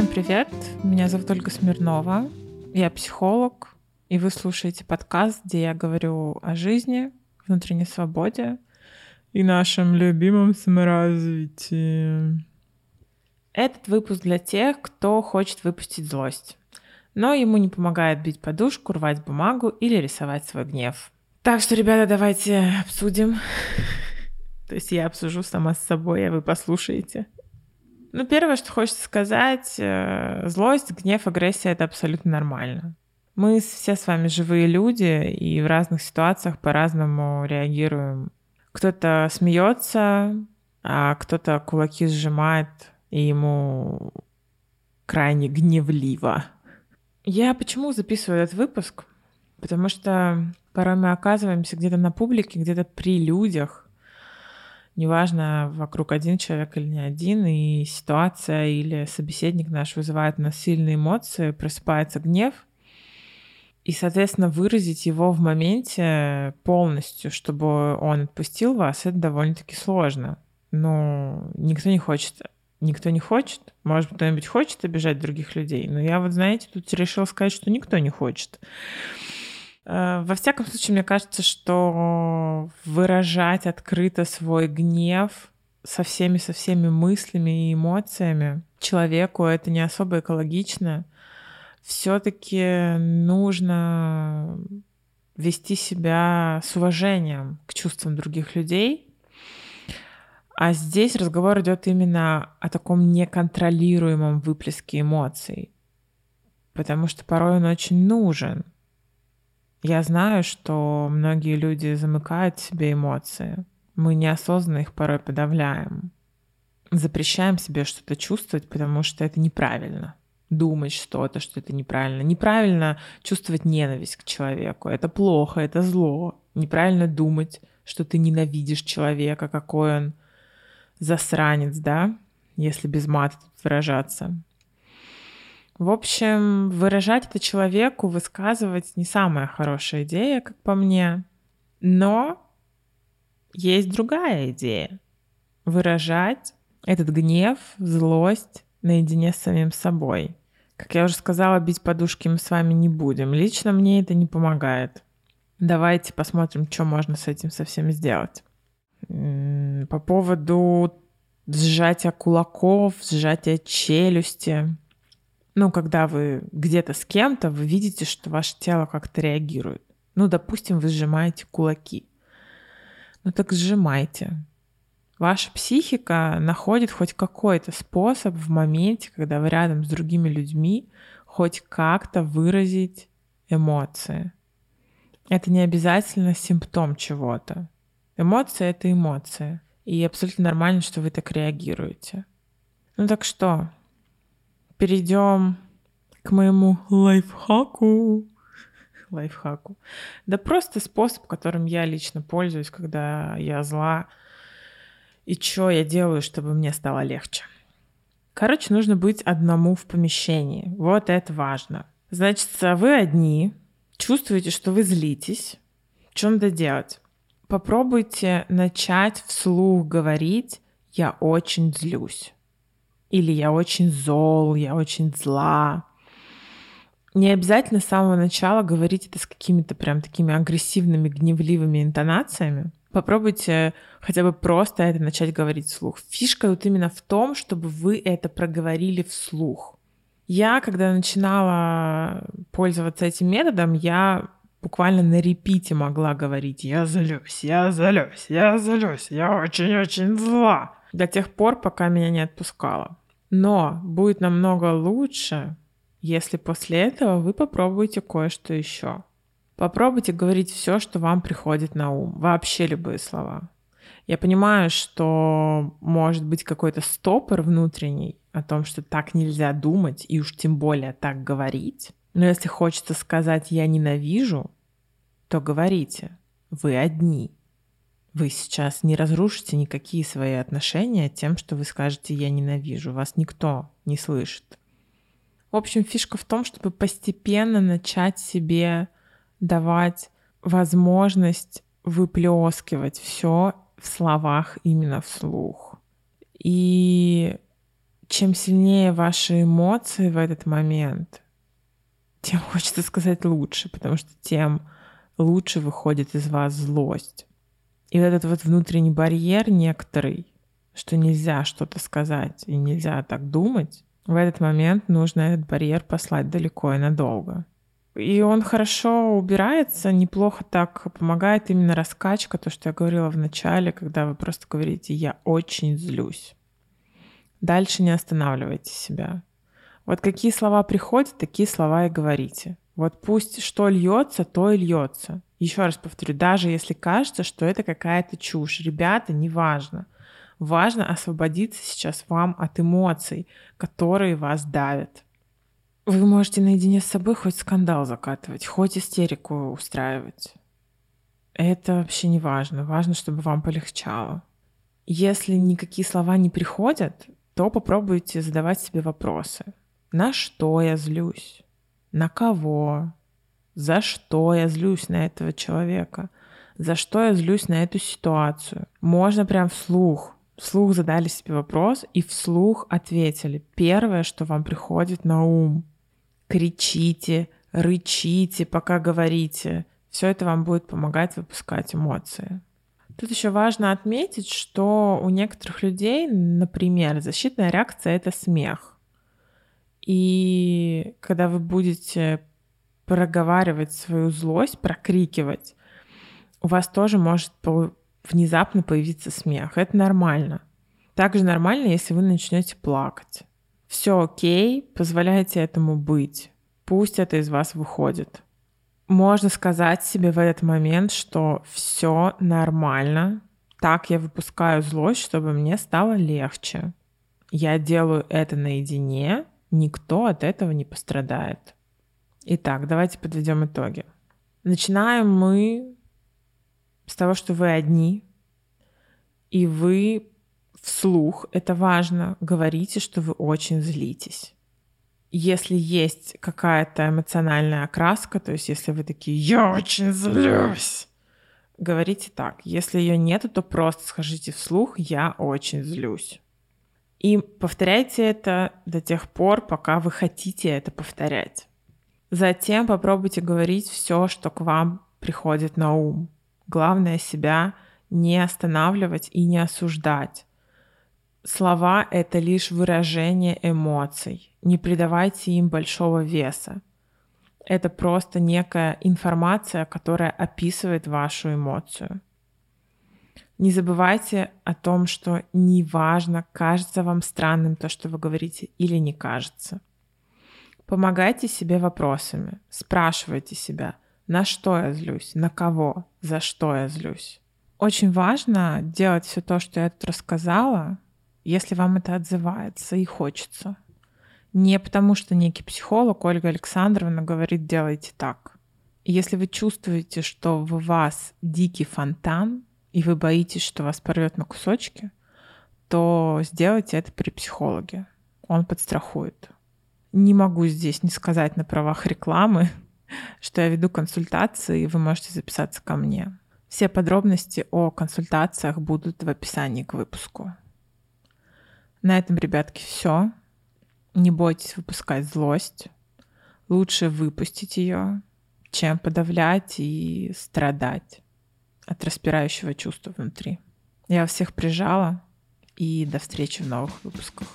Всем привет! Меня зовут Ольга Смирнова. Я психолог, и вы слушаете подкаст, где я говорю о жизни, внутренней свободе и нашем любимом саморазвитии. Этот выпуск для тех, кто хочет выпустить злость, но ему не помогает бить подушку, рвать бумагу или рисовать свой гнев. Так что, ребята, давайте обсудим. То есть я обсужу сама с собой, а вы послушаете. Ну, первое, что хочется сказать, э, злость, гнев, агрессия — это абсолютно нормально. Мы все с вами живые люди, и в разных ситуациях по-разному реагируем. Кто-то смеется, а кто-то кулаки сжимает, и ему крайне гневливо. Я почему записываю этот выпуск? Потому что порой мы оказываемся где-то на публике, где-то при людях, неважно, вокруг один человек или не один, и ситуация или собеседник наш вызывает у нас сильные эмоции, просыпается гнев, и, соответственно, выразить его в моменте полностью, чтобы он отпустил вас, это довольно-таки сложно. Но никто не хочет. Никто не хочет. Может, кто-нибудь хочет обижать других людей. Но я вот, знаете, тут решила сказать, что никто не хочет. Э, во всяком случае, мне кажется, что выражать открыто свой гнев со всеми, со всеми мыслями и эмоциями человеку это не особо экологично. Все-таки нужно вести себя с уважением к чувствам других людей. А здесь разговор идет именно о таком неконтролируемом выплеске эмоций, потому что порой он очень нужен. Я знаю, что многие люди замыкают в себе эмоции. Мы неосознанно их порой подавляем. Запрещаем себе что-то чувствовать, потому что это неправильно. Думать что-то, что это неправильно. Неправильно чувствовать ненависть к человеку. Это плохо, это зло. Неправильно думать, что ты ненавидишь человека, какой он засранец, да, если без мата выражаться. В общем, выражать это человеку, высказывать не самая хорошая идея, как по мне. Но есть другая идея. Выражать этот гнев, злость наедине с самим собой. Как я уже сказала, бить подушки мы с вами не будем. Лично мне это не помогает. Давайте посмотрим, что можно с этим совсем сделать. По поводу сжатия кулаков, сжатия челюсти – ну, когда вы где-то с кем-то, вы видите, что ваше тело как-то реагирует. Ну, допустим, вы сжимаете кулаки. Ну так сжимайте. Ваша психика находит хоть какой-то способ в моменте, когда вы рядом с другими людьми, хоть как-то выразить эмоции. Это не обязательно симптом чего-то. Эмоции — это эмоции. И абсолютно нормально, что вы так реагируете. Ну так что, перейдем к моему лайфхаку. Лайфхаку. Да просто способ, которым я лично пользуюсь, когда я зла. И что я делаю, чтобы мне стало легче. Короче, нужно быть одному в помещении. Вот это важно. Значит, вы одни, чувствуете, что вы злитесь. Что надо делать? Попробуйте начать вслух говорить «я очень злюсь». Или я очень зол, я очень зла. Не обязательно с самого начала говорить это с какими-то прям такими агрессивными, гневливыми интонациями. Попробуйте хотя бы просто это начать говорить вслух. Фишка тут именно в том, чтобы вы это проговорили вслух. Я, когда начинала пользоваться этим методом, я буквально на репите могла говорить «Я злюсь, я злюсь, я злюсь, я очень-очень зла» до тех пор, пока меня не отпускала. Но будет намного лучше, если после этого вы попробуете кое-что еще. Попробуйте говорить все, что вам приходит на ум, вообще любые слова. Я понимаю, что может быть какой-то стопор внутренний о том, что так нельзя думать и уж тем более так говорить. Но если хочется сказать «я ненавижу», то говорите «вы одни». Вы сейчас не разрушите никакие свои отношения тем, что вы скажете «я ненавижу». Вас никто не слышит. В общем, фишка в том, чтобы постепенно начать себе давать возможность выплескивать все в словах именно вслух. И чем сильнее ваши эмоции в этот момент, тем хочется сказать лучше, потому что тем лучше выходит из вас злость. И вот этот вот внутренний барьер некоторый, что нельзя что-то сказать и нельзя так думать, в этот момент нужно этот барьер послать далеко и надолго. И он хорошо убирается, неплохо так помогает именно раскачка, то, что я говорила в начале, когда вы просто говорите «я очень злюсь». Дальше не останавливайте себя. Вот какие слова приходят, такие слова и говорите. Вот пусть что льется, то и льется. Еще раз повторю, даже если кажется, что это какая-то чушь, ребята, неважно. Важно освободиться сейчас вам от эмоций, которые вас давят. Вы можете наедине с собой хоть скандал закатывать, хоть истерику устраивать. Это вообще не важно. Важно, чтобы вам полегчало. Если никакие слова не приходят, то попробуйте задавать себе вопросы. На что я злюсь? На кого? За что я злюсь на этого человека? За что я злюсь на эту ситуацию? Можно прям вслух. Вслух задали себе вопрос и вслух ответили. Первое, что вам приходит на ум. Кричите, рычите, пока говорите. Все это вам будет помогать выпускать эмоции. Тут еще важно отметить, что у некоторых людей, например, защитная реакция — это смех. И когда вы будете проговаривать свою злость, прокрикивать, у вас тоже может внезапно появиться смех. Это нормально. Также нормально, если вы начнете плакать. Все окей, позволяйте этому быть. Пусть это из вас выходит. Можно сказать себе в этот момент, что все нормально. Так я выпускаю злость, чтобы мне стало легче. Я делаю это наедине, никто от этого не пострадает. Итак, давайте подведем итоги. Начинаем мы с того, что вы одни, и вы вслух, это важно, говорите, что вы очень злитесь. Если есть какая-то эмоциональная окраска, то есть если вы такие «я очень злюсь», говорите так. Если ее нету, то просто скажите вслух «я очень злюсь». И повторяйте это до тех пор, пока вы хотите это повторять. Затем попробуйте говорить все, что к вам приходит на ум. Главное себя не останавливать и не осуждать. Слова — это лишь выражение эмоций. Не придавайте им большого веса. Это просто некая информация, которая описывает вашу эмоцию. Не забывайте о том, что неважно, кажется вам странным то, что вы говорите, или не кажется. Помогайте себе вопросами, спрашивайте себя, на что я злюсь, на кого, за что я злюсь. Очень важно делать все то, что я тут рассказала, если вам это отзывается и хочется. Не потому, что некий психолог Ольга Александровна говорит, делайте так. если вы чувствуете, что в вас дикий фонтан, и вы боитесь, что вас порвет на кусочки, то сделайте это при психологе. Он подстрахует. Не могу здесь не сказать на правах рекламы, что я веду консультации, и вы можете записаться ко мне. Все подробности о консультациях будут в описании к выпуску. На этом, ребятки, все. Не бойтесь выпускать злость. Лучше выпустить ее, чем подавлять и страдать от распирающего чувства внутри. Я всех прижала, и до встречи в новых выпусках.